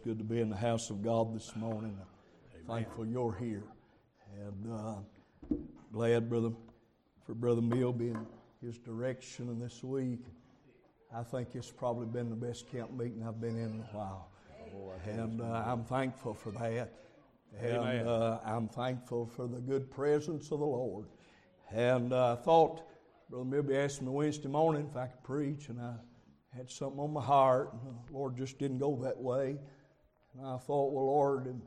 It's good to be in the house of God this morning. I'm thankful you're here. And uh, glad, brother, for Brother Mill being his direction in this week. I think it's probably been the best camp meeting I've been in in a while. And uh, I'm thankful for that. And uh, I'm thankful for the good presence of the Lord. And uh, I thought Brother Milby asked me Wednesday morning if I could preach, and I had something on my heart, and the Lord just didn't go that way. And I thought, well, Lord,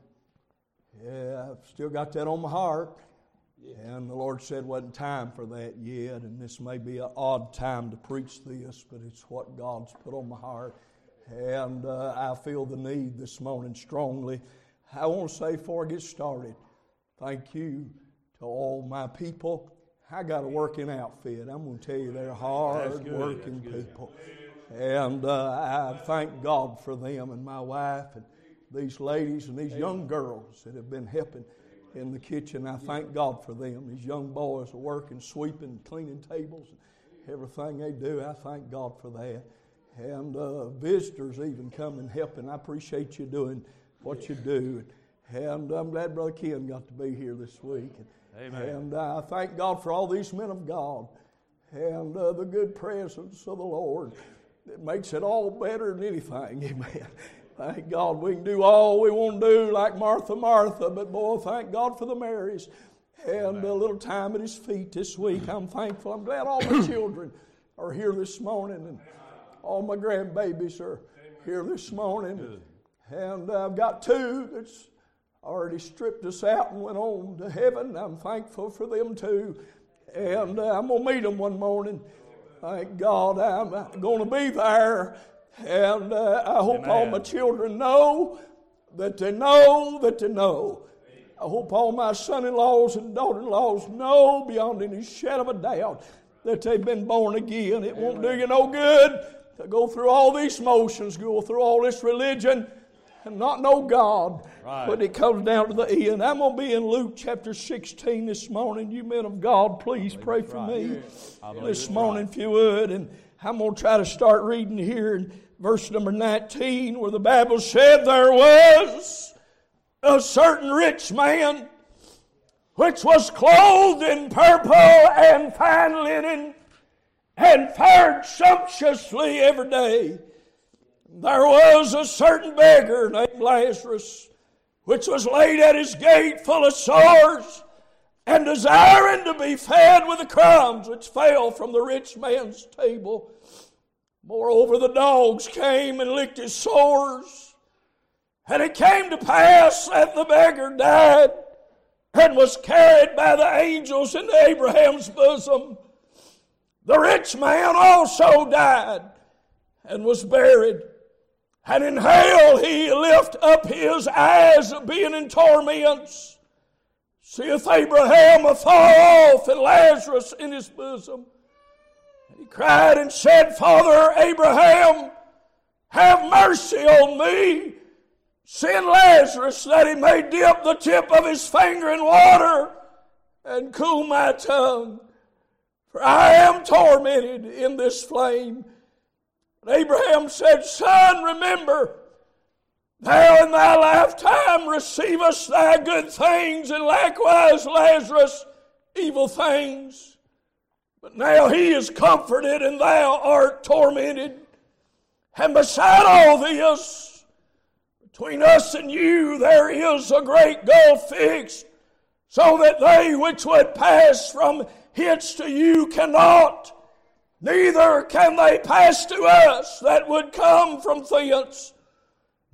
yeah, I've still got that on my heart. And the Lord said, wasn't time for that yet, and this may be an odd time to preach this, but it's what God's put on my heart. And uh, I feel the need this morning strongly. I want to say before I get started, thank you to all my people. I got a working outfit. I'm going to tell you, they're hard working people. And uh, I thank God for them and my wife and these ladies and these young girls that have been helping in the kitchen. I thank God for them. These young boys are working, sweeping, cleaning tables, everything they do. I thank God for that. And uh, visitors even come and helping. I appreciate you doing what you do. And I'm glad Brother Ken got to be here this week. Amen. And I thank God for all these men of God and uh, the good presence of the Lord. It makes it all better than anything. Amen. Thank God we can do all we want to do like Martha, Martha, but boy, thank God for the Marys and a little time at His feet this week. I'm thankful. I'm glad all my children are here this morning and all my grandbabies are here this morning. And I've got two that's already stripped us out and went on to heaven. I'm thankful for them too. And uh, I'm going to meet them one morning. Thank God I'm going to be there. And uh, I hope Amen. all my children know that they know that they know. I hope all my son in laws and daughter in laws know beyond any shadow of a doubt that they've been born again. It won't do you no good to go through all these motions, go through all this religion, and not know God. Right. But it comes down to the end. I'm going to be in Luke chapter 16 this morning. You men of God, please pray for me I this morning right. if you would. And I'm going to try to start reading here in verse number 19 where the Bible said there was a certain rich man which was clothed in purple and fine linen and fared sumptuously every day. There was a certain beggar named Lazarus, which was laid at his gate full of sores, and desiring to be fed with the crumbs which fell from the rich man's table. Moreover, the dogs came and licked his sores. And it came to pass that the beggar died and was carried by the angels into Abraham's bosom. The rich man also died and was buried. And in hell he lift up his eyes, being in torments. Seeth Abraham afar off and Lazarus in his bosom. And he cried and said, Father Abraham, have mercy on me. Send Lazarus that he may dip the tip of his finger in water and cool my tongue. For I am tormented in this flame. And Abraham said, Son, remember, thou in thy lifetime receivest thy good things, and likewise Lazarus evil things. But now he is comforted, and thou art tormented. And beside all this, between us and you there is a great gulf fixed, so that they which would pass from hence to you cannot, neither can they pass to us that would come from thence.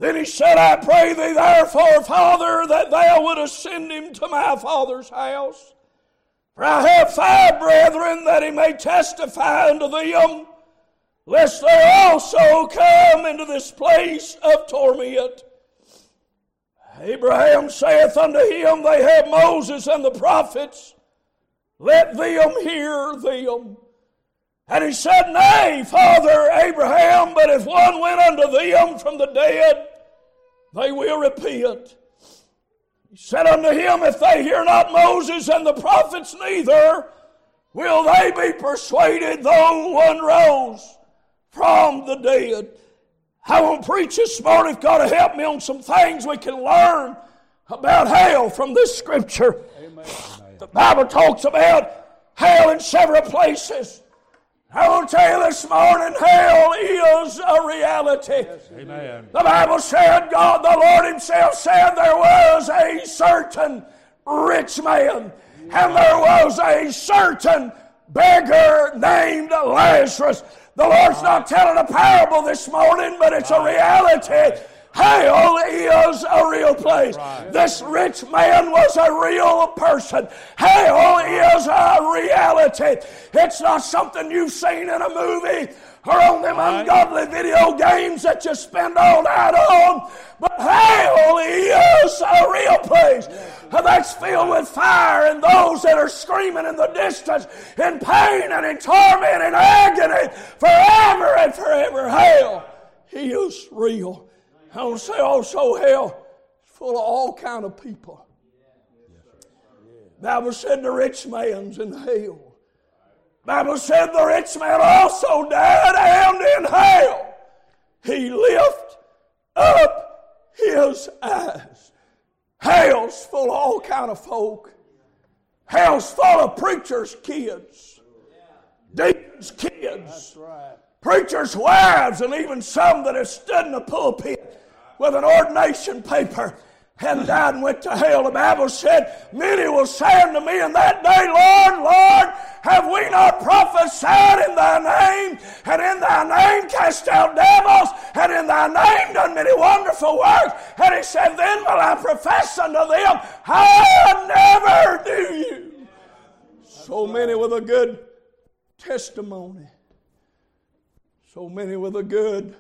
Then he said, I pray thee therefore, Father, that thou wouldest send him to my father's house. For I have five brethren that he may testify unto them, lest they also come into this place of torment. Abraham saith unto him, They have Moses and the prophets. Let them hear them. And he said, Nay, Father Abraham, but if one went unto them from the dead, they will repent. He said unto him, If they hear not Moses and the prophets, neither will they be persuaded, though one rose from the dead. I won't preach this morning. If God to help me on some things we can learn about hell from this scripture. Amen. The Bible talks about hell in several places. I to tell you this morning, hell is a reality. Yes, amen. The Bible said, God, the Lord Himself said there was a certain rich man, and there was a certain beggar named Lazarus. The Lord's not telling a parable this morning, but it's a reality. Hell is a real place. This rich man was a real person. Hell is a reality. It's not something you've seen in a movie or on them ungodly video games that you spend all night on. But hell is a real place that's filled with fire and those that are screaming in the distance in pain and in torment and agony forever and forever. Hell is real. I to say also hell is full of all kind of people. Bible said the rich man's in hell. Bible said the rich man also died and in hell he lift up his eyes. Hell's full of all kind of folk. Hell's full of preachers' kids, deacons' kids, preachers' wives, and even some that have stood in the pulpit with an ordination paper and died and went to hell. The Bible said, Many will say unto me in that day, Lord, Lord, have we not prophesied in thy name, and in thy name cast out devils, and in thy name done many wonderful works? And he said, Then will I profess unto them, I never knew you. So many with a good testimony, so many with a good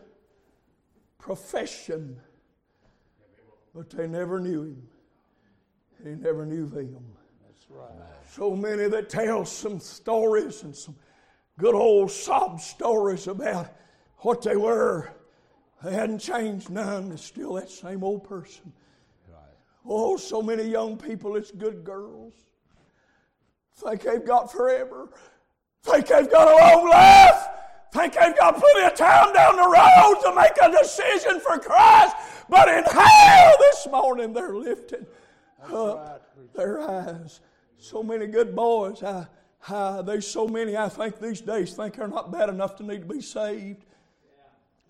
profession but they never knew him. He never knew them. That's right. So many that tell some stories and some good old sob stories about what they were. They hadn't changed none. They're still that same old person. Right. Oh, so many young people, it's good girls. Think they've got forever. Think they've got a long life. Think they've got plenty of time down the road to make a decision for Christ. But in hell this morning, they're lifting up their eyes. So many good boys. I, I, there's so many, I think, these days think they're not bad enough to need to be saved.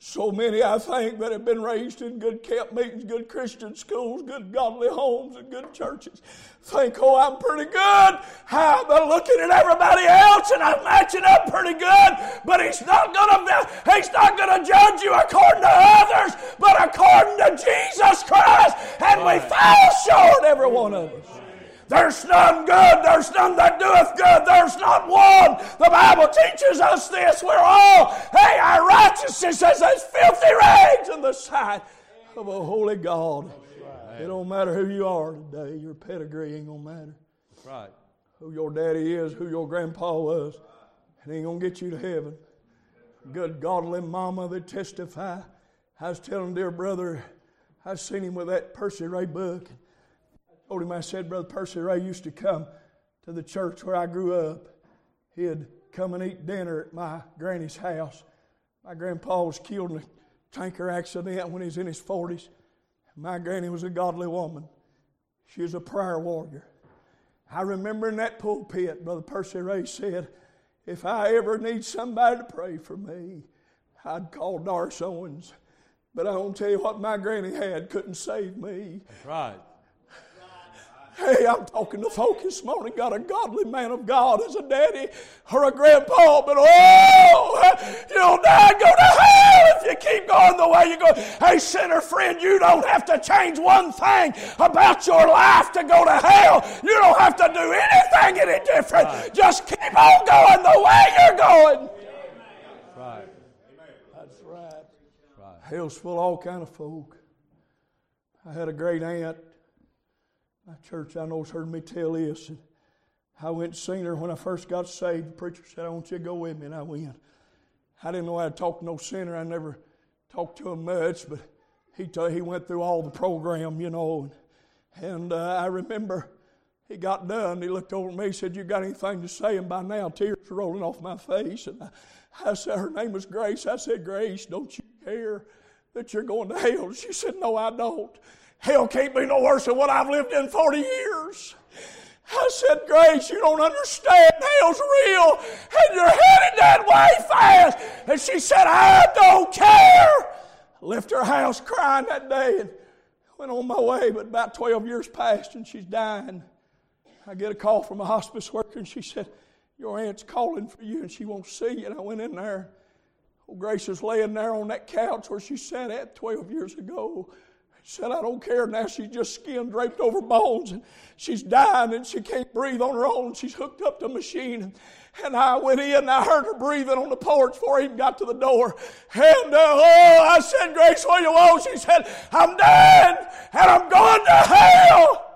So many, I think, that have been raised in good camp meetings, good Christian schools, good godly homes, and good churches. Think, oh, I'm pretty good. How they're looking at everybody else, and I'm matching up pretty good. But He's not gonna, He's not gonna judge you according to others, but according to Jesus Christ. And we fall short, every one of us. There's none good. There's none that doeth good. There's not one. The Bible teaches us this. We're all, hey, our righteousness is as filthy rags in the sight of a holy God. It don't matter who you are today. Your pedigree ain't gonna matter. Right. Who your daddy is, who your grandpa was, it ain't gonna get you to heaven. Good godly mama that testify. I was telling dear brother, I seen him with that Percy Ray book told him, I said, Brother Percy Ray used to come to the church where I grew up. He'd come and eat dinner at my granny's house. My grandpa was killed in a tanker accident when he was in his 40s. My granny was a godly woman. She was a prayer warrior. I remember in that pulpit, Brother Percy Ray said, if I ever need somebody to pray for me, I'd call Doris Owens. But I won't tell you what my granny had couldn't save me. That's right. Hey, I'm talking to folk this morning, got a godly man of God as a daddy or a grandpa, but oh, you'll die go to hell if you keep going the way you go. Hey, sinner friend, you don't have to change one thing about your life to go to hell. You don't have to do anything any different. Right. Just keep on going the way you're going. Right. That's right. right. Hell's full of all kind of folk. I had a great aunt my church, I know, has heard me tell this. I went and seen her when I first got saved. The preacher said, I want you to go with me, and I went. I didn't know how to talk to no sinner. I never talked to him much, but he, t- he went through all the program, you know. And, and uh, I remember he got done. He looked over at me, and said, You got anything to say? And by now, tears were rolling off my face. And I, I said, Her name was Grace. I said, Grace, don't you care that you're going to hell? She said, No, I don't. Hell can't be no worse than what I've lived in 40 years. I said, Grace, you don't understand. Hell's real, and you're headed that way fast. And she said, I don't care. left her house crying that day and went on my way, but about 12 years passed and she's dying. I get a call from a hospice worker and she said, Your aunt's calling for you and she won't see you. And I went in there. Old Grace was laying there on that couch where she sat at 12 years ago said, I don't care now. She's just skin draped over bones and she's dying and she can't breathe on her own. She's hooked up to a machine. And I went in and I heard her breathing on the porch before I even got to the door. And uh, oh, I said, Grace, what you want? She said, I'm dead and I'm going to hell.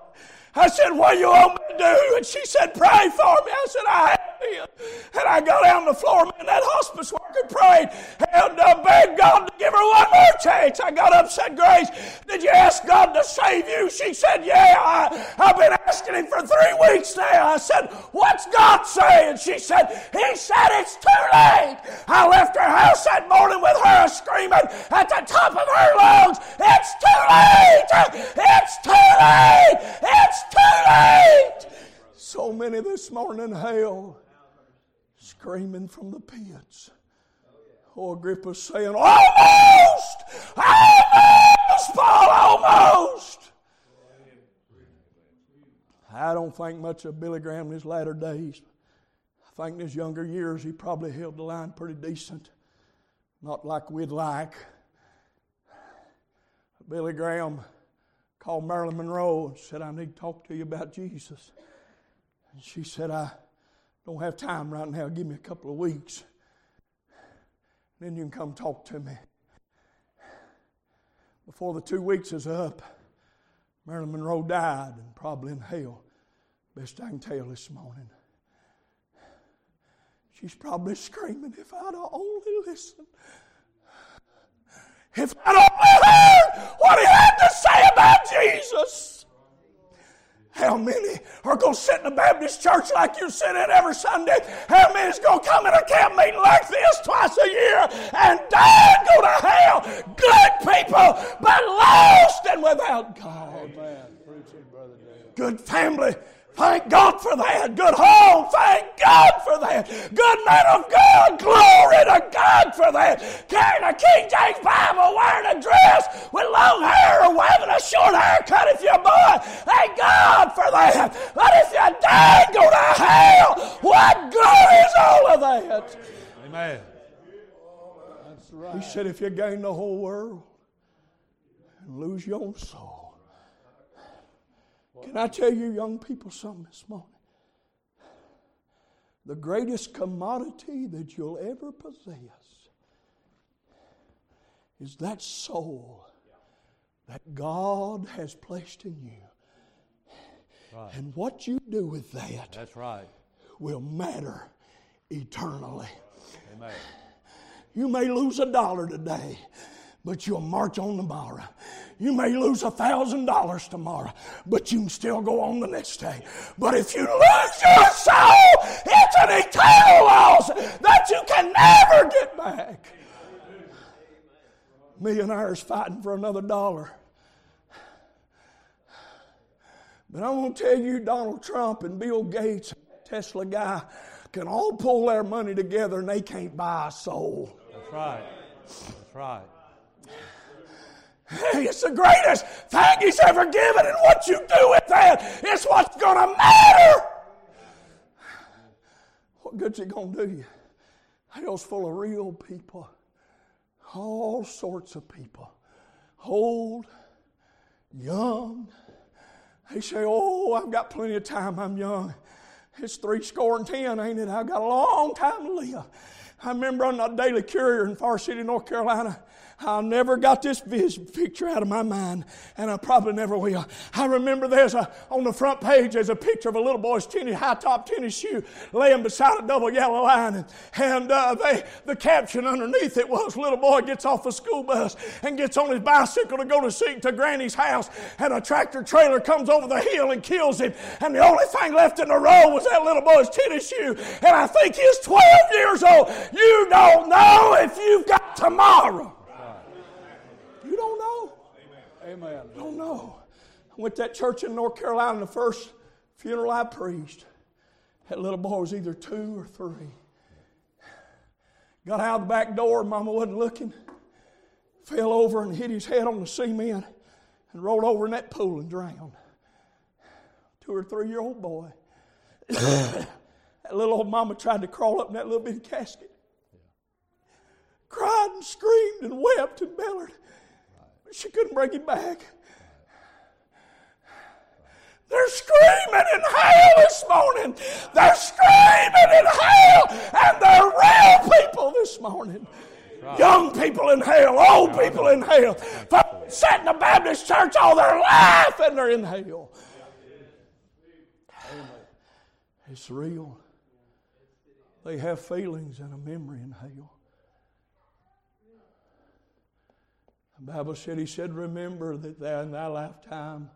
I said, What you want me to do? And she said, Pray for me. I said, I have been. And I got down on the floor, man, that hospice worker prayed and uh, begged God to give her one more chance. I got up said, Grace, did you ask God to save you? She said, Yeah, I, I've been asking Him for three weeks now. I said, What's God saying? She said, He said it's too late. I left her house that morning with her screaming at the top of her lungs, It's too late! It's too late! It's too late! So many this morning in hell screaming from the pits. Oh, Agrippa's saying, Almost! Almost, Paul, almost! I don't think much of Billy Graham in his latter days. I think in his younger years he probably held the line pretty decent. Not like we'd like. Billy Graham called Marilyn Monroe and said, I need to talk to you about Jesus. And she said, I don't have time right now. Give me a couple of weeks. Then you can come talk to me. Before the two weeks is up, Marilyn Monroe died and probably in hell. Best I can tell this morning. She's probably screaming, if I'd only listened. If I'd only heard what he had to say about Jesus. How many are going to sit in a Baptist church like you sit in every Sunday? How many is going to come in a camp meeting like this twice a year and die and go to hell? Good people, but lost and without God. Good family, Thank God for that. Good home. Thank God for that. Good man of God. Glory to God for that. Carrying a King James Bible, wearing a dress with long hair or having a short haircut if you're a boy. Thank God for that. But if you die, go to hell. What glory is all of that? Amen. That's right. He said, if you gain the whole world and lose your own soul, can I tell you, young people, something this morning? The greatest commodity that you'll ever possess is that soul that God has placed in you. Right. And what you do with that That's right. will matter eternally. Amen. You may lose a dollar today, but you'll march on tomorrow. You may lose a thousand dollars tomorrow, but you can still go on the next day. But if you lose your soul, it's an eternal loss that you can never get back. Millionaires fighting for another dollar. But I want to tell you, Donald Trump and Bill Gates, Tesla guy, can all pull their money together and they can't buy a soul. That's right. That's right. It's the greatest thing he's ever given, and what you do with that is what's going to matter. What good's it going to do you? Hell's full of real people, all sorts of people, old, young. They say, Oh, I've got plenty of time, I'm young. It's three score and ten, ain't it? I've got a long time to live. I remember on the Daily Courier in Forest City, North Carolina, I never got this picture out of my mind, and I probably never will. I remember there's a, on the front page, there's a picture of a little boy's tennis, high top tennis shoe laying beside a double yellow line. And, and uh, they, the caption underneath it was, little boy gets off a school bus and gets on his bicycle to go to see to granny's house, and a tractor trailer comes over the hill and kills him. And the only thing left in the road was that little boy's tennis shoe. And I think he's 12 years old. You don't know if you've got tomorrow. Amen. I don't know. I went to that church in North Carolina, the first funeral I preached. That little boy was either two or three. Got out the back door, Mama wasn't looking. Fell over and hit his head on the cement and rolled over in that pool and drowned. Two or three year old boy. that little old mama tried to crawl up in that little bitty casket. Cried and screamed and wept and bellered. She couldn't bring him back. They're screaming in hell this morning. They're screaming in hell, and they're real people this morning. Right. Young people in hell, old people in hell. Sat in the Baptist church all their life, and they're in hell. It's real. They have feelings and a memory in hell. The Bible said, He said, Remember that thou in thy lifetime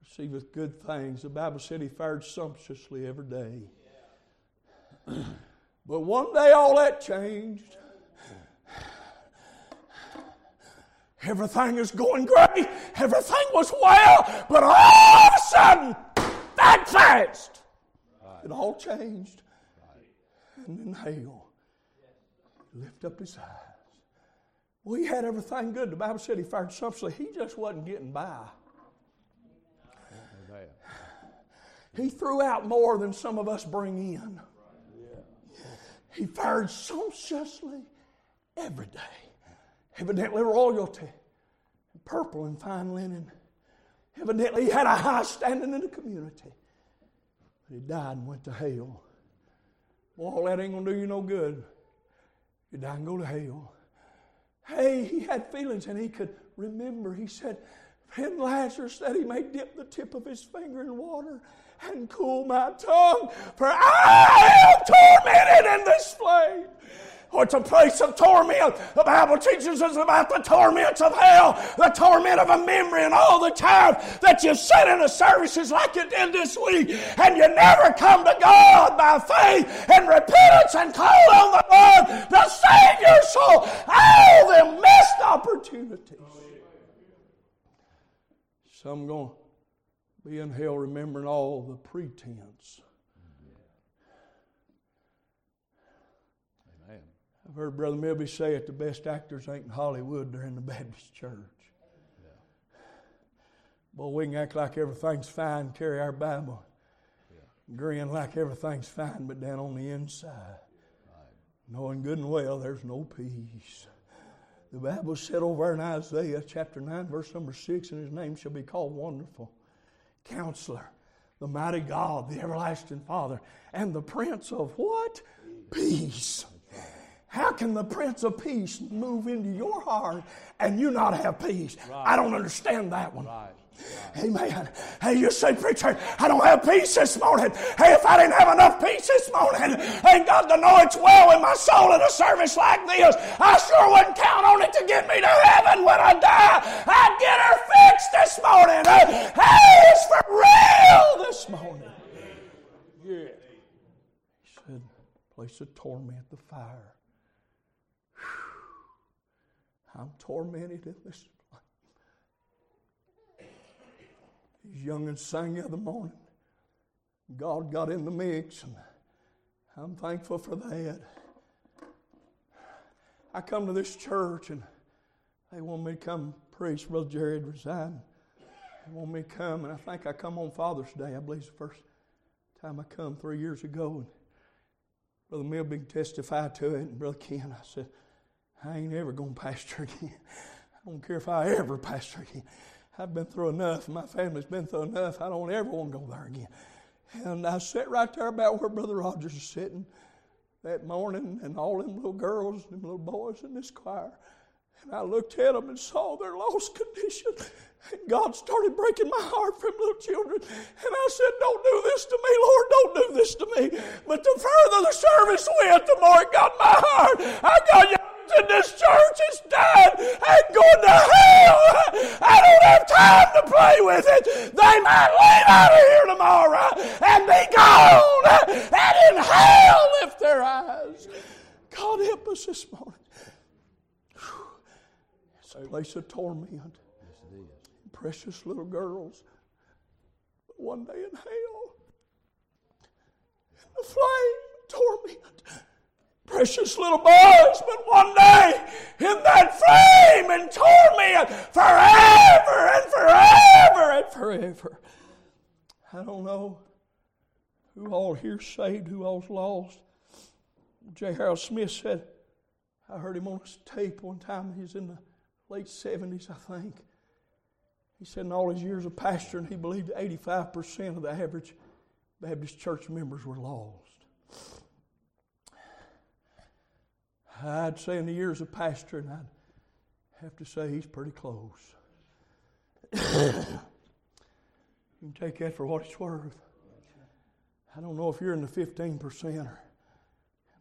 receiveth good things. The Bible said He fared sumptuously every day. but one day all that changed. Everything is going great. Everything was well. But all of a sudden, that fast, it all changed. And in hell, lift up his eyes. He had everything good. The Bible said he fared sumptuously. He just wasn't getting by. He threw out more than some of us bring in. He fared sumptuously every day. Evidently, royalty, purple and fine linen. Evidently, he had a high standing in the community. But he died and went to hell. Well, all that ain't going to do you no good. You die and go to hell. Hey, he had feelings and he could remember. He said, when Lazarus said he may dip the tip of his finger in water and cool my tongue, for I am tormented in this flame. Oh, it's a place of torment. The Bible teaches us about the torments of hell, the torment of a memory, and all the time that you sit in the services like you did this week, and you never come to God by faith and repentance and call on the Lord to save your soul. All the missed opportunities. Some going to be in hell remembering all the pretense I've heard Brother Milby say it the best actors ain't in Hollywood, they're in the Baptist church. Yeah. Boy, we can act like everything's fine, carry our Bible, yeah. grin like everything's fine, but down on the inside, right. knowing good and well there's no peace. The Bible said over in Isaiah chapter 9, verse number 6, and his name shall be called Wonderful, Counselor, the Mighty God, the Everlasting Father, and the Prince of what? Peace. How can the Prince of Peace move into your heart and you not have peace? Right. I don't understand that one. Right. Right. Amen. Hey, you say, preacher, I don't have peace this morning. Hey, if I didn't have enough peace this morning, ain't God to know it's well in my soul in a service like this. I sure wouldn't count on it to get me to heaven when I die. I'd get her fixed this morning. Hey, it's for real this morning. Yeah. He said, place of torment, the fire. I'm tormented in this. He's young and sang the other morning. God got in the mix, and I'm thankful for that. I come to this church, and they want me to come preach. Brother Jared resigned. They want me to come, and I think I come on Father's Day. I believe it's the first time I come three years ago. And Brother Milby testified to it, and Brother Ken, I said, I ain't ever going to pastor again. I don't care if I ever pastor again. I've been through enough. My family's been through enough. I don't ever want to go there again. And I sat right there about where Brother Rogers is sitting that morning, and all them little girls, and them little boys in this choir. And I looked at them and saw their lost condition. And God started breaking my heart from little children. And I said, Don't do this to me, Lord. Don't do this to me. But the further the service went, the more it got my heart. I got you in this church is dead and going to hell. I don't have time to play with it. They might leave out of here tomorrow and be gone and in hell lift their eyes. God help us this morning. It's a place of torment. precious little girls. One day in hell, the flame, torment, precious little boys, but one day in that flame and torment forever and forever and forever. I don't know who all here saved, who all's lost. J. Harold Smith said, I heard him on a tape one time. He's in the late 70s, I think. He said in all his years of pastoring, he believed 85% of the average Baptist church members were lost. I'd say in the years of pastoring, I'd have to say he's pretty close. you can take that for what it's worth. I don't know if you're in the 15% or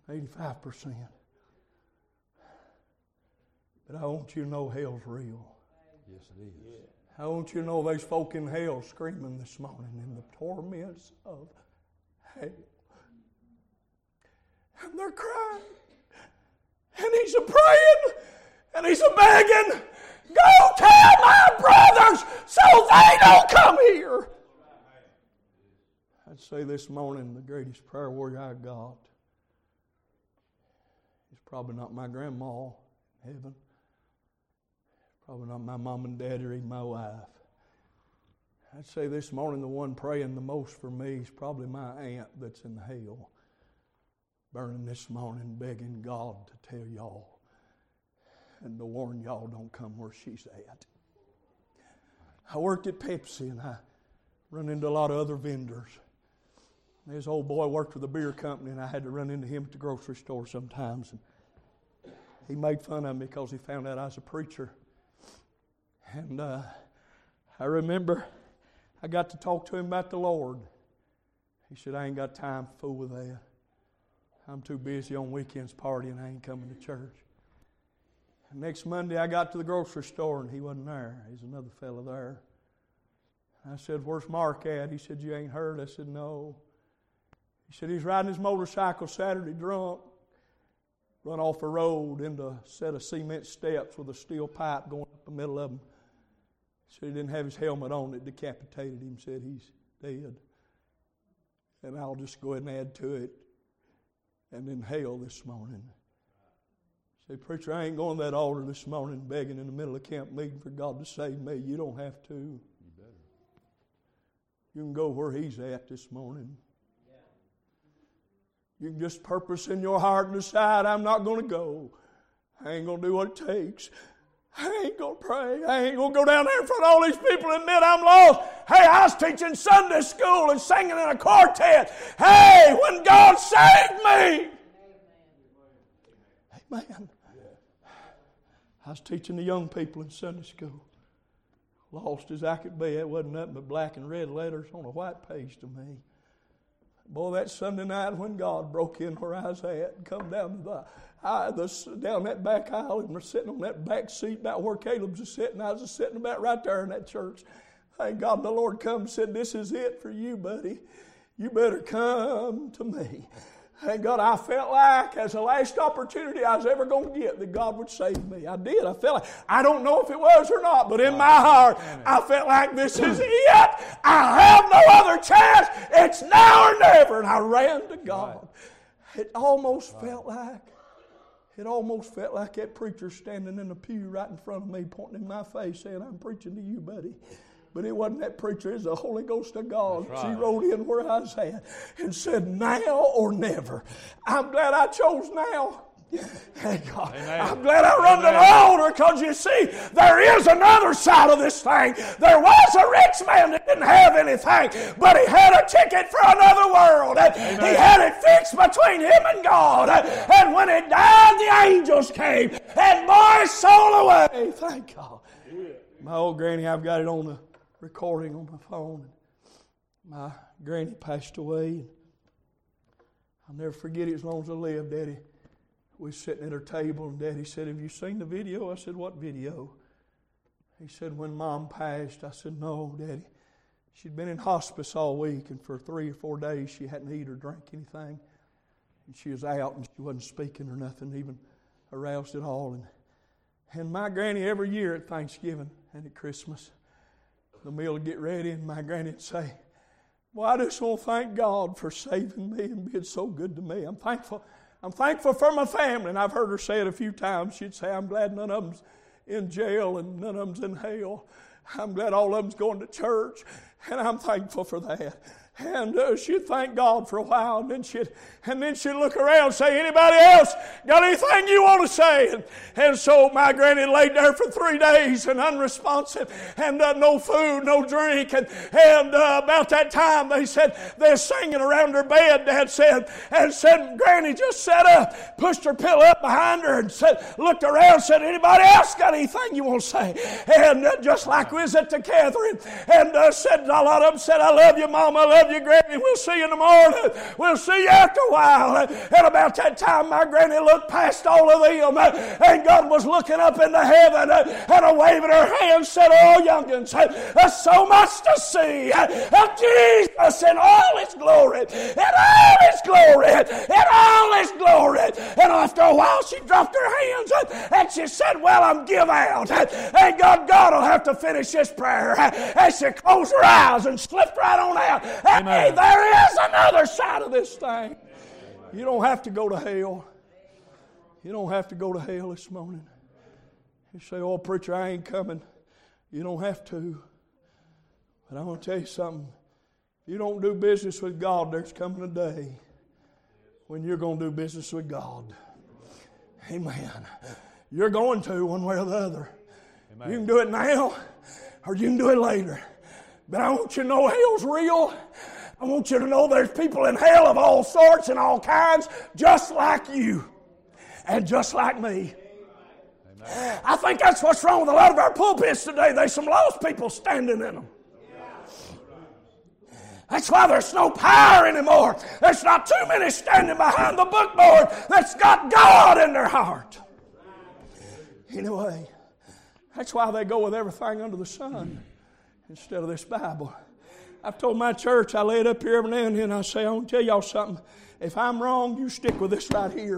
85%. But I want you to know hell's real. Yes, it is. I want you to know there's folk in hell screaming this morning in the torments of hell. And they're crying. And he's a praying. And he's a begging. Go tell my brothers so they don't come here. I'd say this morning the greatest prayer warrior I got is probably not my grandma in heaven. Probably not my mom and dad or even my wife. I'd say this morning the one praying the most for me is probably my aunt that's in hell, burning this morning, begging God to tell y'all and to warn y'all don't come where she's at. I worked at Pepsi and I run into a lot of other vendors. This old boy worked for a beer company, and I had to run into him at the grocery store sometimes. And he made fun of me because he found out I was a preacher. And uh, I remember I got to talk to him about the Lord. He said, I ain't got time to fool with that. I'm too busy on weekends partying, I ain't coming to church. Next Monday, I got to the grocery store, and he wasn't there. He's another fellow there. I said, Where's Mark at? He said, You ain't heard? I said, No. He said he's riding his motorcycle Saturday drunk, run off a road into a set of cement steps with a steel pipe going up the middle of them. Said he didn't have his helmet on, it decapitated him, said he's dead. And I'll just go ahead and add to it. And in hell this morning. Say, preacher, I ain't going to that altar this morning begging in the middle of camp meeting for God to save me. You don't have to. You better. You can go where he's at this morning. You can just purpose in your heart and decide, I'm not going to go. I ain't going to do what it takes. I ain't going to pray. I ain't going to go down there in front of all these people and admit I'm lost. Hey, I was teaching Sunday school and singing in a quartet. Hey, when God saved me. Amen. I was teaching the young people in Sunday school. Lost as I could be. It wasn't nothing but black and red letters on a white page to me. Boy, that Sunday night when God broke in where I was at and come down the, I, the down that back aisle and we're sitting on that back seat about where Caleb's was sitting. I was just sitting about right there in that church. Thank God the Lord come and said, This is it for you, buddy. You better come to me. Thank God I felt like as the last opportunity I was ever going to get that God would save me. I did. I felt like, I don't know if it was or not, but in my heart, I felt like this is it. I have no other chance. It's now or never. And I ran to God. It almost felt like, it almost felt like that preacher standing in the pew right in front of me, pointing in my face, saying, I'm preaching to you, buddy. But it wasn't that preacher, it was the Holy Ghost of God. Right. She rode in where I was at and said, Now or never. I'm glad I chose now. Thank God. Amen. I'm glad I run to the altar because you see, there is another side of this thing. There was a rich man that didn't have anything, but he had a ticket for another world. And He had it fixed between him and God. And when he died, the angels came and bore his soul away. Thank God. My old granny, I've got it on the recording on my phone. My granny passed away. And I'll never forget it as long as I live. Daddy we was sitting at her table, and Daddy said, Have you seen the video? I said, What video? He said, When Mom passed. I said, No, Daddy. She'd been in hospice all week, and for three or four days she hadn't eaten or drank anything. And she was out, and she wasn't speaking or nothing, even aroused at all. And, and my granny, every year at Thanksgiving and at Christmas, the meal would get ready, and my granny would say, Well, I just want to thank God for saving me and being so good to me. I'm thankful. I'm thankful for my family. And I've heard her say it a few times. She'd say, I'm glad none of them's in jail and none of them's in hell. I'm glad all of them's going to church. And I'm thankful for that. And uh, she'd thank God for a while, and then she'd and then she'd look around and say, "Anybody else got anything you want to say?" And, and so my granny laid there for three days and unresponsive, and uh, no food, no drink, and and uh, about that time they said they're singing around her bed. Dad said, and said, "Granny just sat up, pushed her pillow up behind her, and said, looked around, and said, "Anybody else got anything you want to say?" And uh, just like we was at the Catherine, and uh, said a lot of them said, "I love you, Mama, I love you, Granny. We'll see you in the morning. We'll see you after a while. And about that time, my granny looked past all of them, and God was looking up into heaven and a waving her hand said, Oh, youngins, there's so much to see of Jesus in all his glory, in all his glory, in all his glory. And after a while, she dropped her hands and she said, Well, I'm give out. And God, God will have to finish this prayer. And she closed her eyes and slipped right on out. Hey, there is another side of this thing. You don't have to go to hell. You don't have to go to hell this morning. You say, Oh, preacher, I ain't coming. You don't have to. But I want to tell you something. If you don't do business with God, there's coming a day when you're going to do business with God. Amen. You're going to one way or the other. Amen. You can do it now or you can do it later. But I want you to know hell's real. I want you to know there's people in hell of all sorts and all kinds, just like you and just like me. I think that's what's wrong with a lot of our pulpits today. There's some lost people standing in them. That's why there's no power anymore. There's not too many standing behind the bookboard that's got God in their heart. Anyway, that's why they go with everything under the sun instead of this Bible. I've told my church, I lay it up here every now and then, I say, I want to tell y'all something. If I'm wrong, you stick with this right here.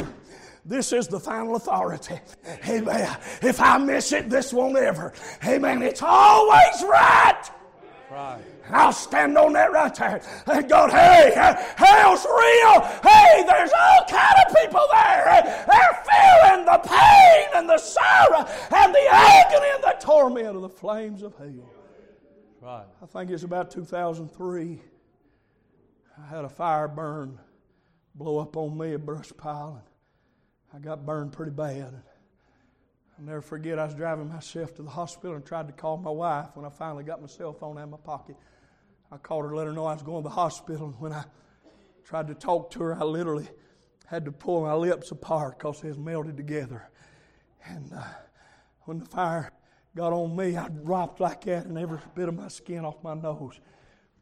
This is the final authority. Amen. If I miss it, this won't ever. Amen. It's always right. Right. And I'll stand on that right there. And God, hey, hell's real. Hey, there's all kind of people there. They're feeling the pain and the sorrow and the agony and the torment of the flames of hell. I think it's about 2003. I had a fire burn, blow up on me, a brush pile, and I got burned pretty bad. I'll never forget, I was driving myself to the hospital and tried to call my wife when I finally got my cell phone out of my pocket. I called her to let her know I was going to the hospital, and when I tried to talk to her, I literally had to pull my lips apart because they was melted together. And uh, when the fire got on me, I dropped like that, and every bit of my skin off my nose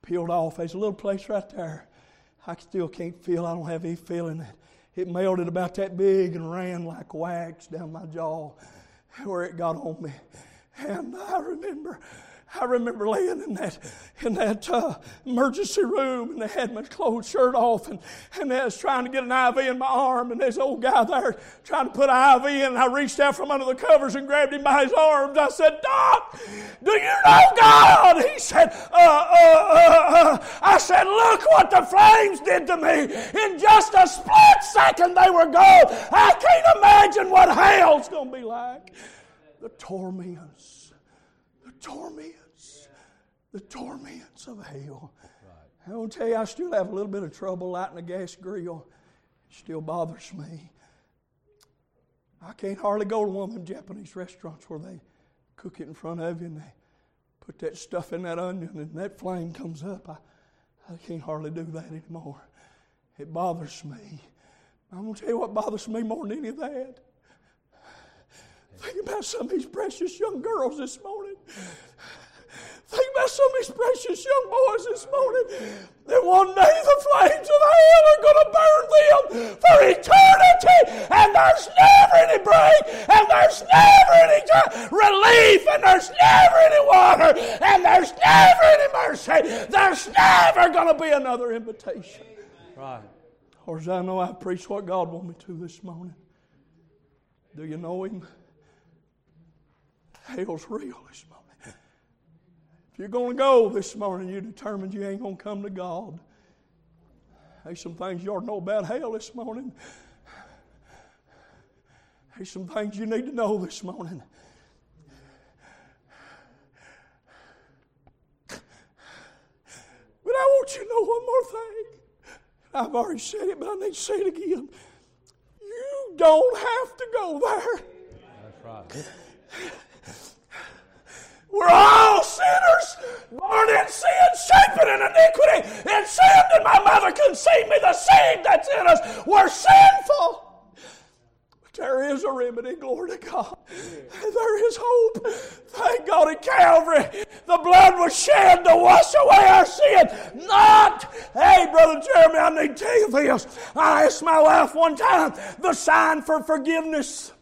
peeled off. There's a little place right there. I still can't feel. I don't have any feeling. It. It melted about that big and ran like wax down my jaw where it got on me. And I remember I remember laying in that in that uh, emergency room, and they had my clothes shirt off, and, and they was trying to get an IV in my arm, and this old guy there trying to put an IV in, and I reached out from under the covers and grabbed him by his arms. I said, Doc, do you know God? He said, uh, uh, uh, uh. I said, look what the flames did to me. In just a split second, they were gone. I can't imagine what hell's going to be like. The torments. The torments the torments of hell. Right. I will tell you, I still have a little bit of trouble lighting a gas grill. It still bothers me. I can't hardly go to one of them Japanese restaurants where they cook it in front of you and they put that stuff in that onion and that flame comes up. I, I can't hardly do that anymore. It bothers me. I'm going to tell you what bothers me more than any of that. Think about some of these precious young girls this morning Think about some of these precious young boys this morning that one day the flames of hell are going to burn them for eternity, and there's never any break, and there's never any relief, and there's never any water, and there's never any mercy. There's never going to be another invitation. Right. Or as I know I preach what God wanted me to this morning. Do you know Him? Hell's real this morning If you're going to go this morning, you're determined you ain't going to come to God. There's some things you ought to know about hell this morning. There's some things you need to know this morning. But I want you to know one more thing. I've already said it, but I need to say it again. You don't have to go there. That's right. We're all sinners, born in sin, shaping in iniquity, in sin that my mother conceived me, the seed that's in us. We're sinful. But there is a remedy, glory to God. There is hope. Thank God at Calvary, the blood was shed to wash away our sin. Not, hey, Brother Jeremy, I need to tell you this. I asked my wife one time the sign for forgiveness,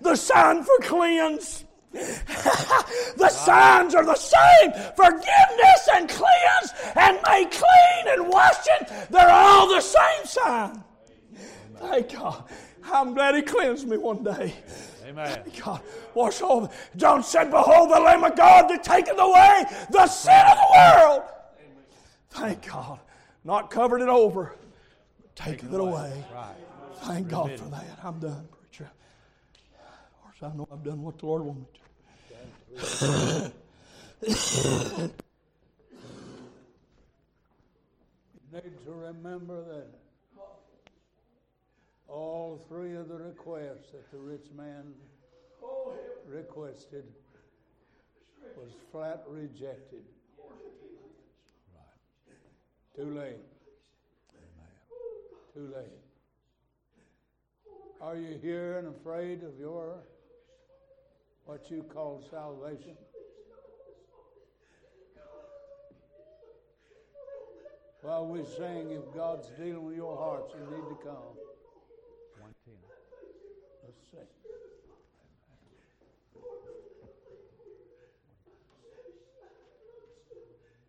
the sign for cleanse. the signs are the same forgiveness and cleanse and made clean and washing. They're all the same sign. Thank God. I'm glad He cleansed me one day. Amen. Thank God. Wash all. John said, Behold the Lamb of God that taketh away the sin of the world. Amen. Thank God. Not covered it over, but taketh it away. Right. Thank God for that. I'm done, course, I know I've done what the Lord wanted me to. You need to remember that all three of the requests that the rich man requested was flat rejected. Too late. Too late. Are you here and afraid of your what you call salvation? While we sing, if God's dealing with your hearts, you need to come. One ten. Let's sing.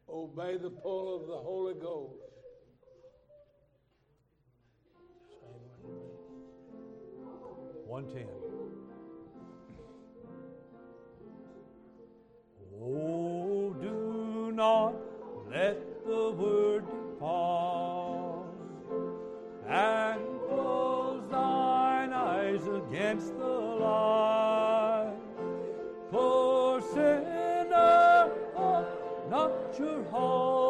Obey the pull of the Holy Ghost. One ten. Oh, do not let the word depart, and close thine eyes against the light. For sinner, oh, not your heart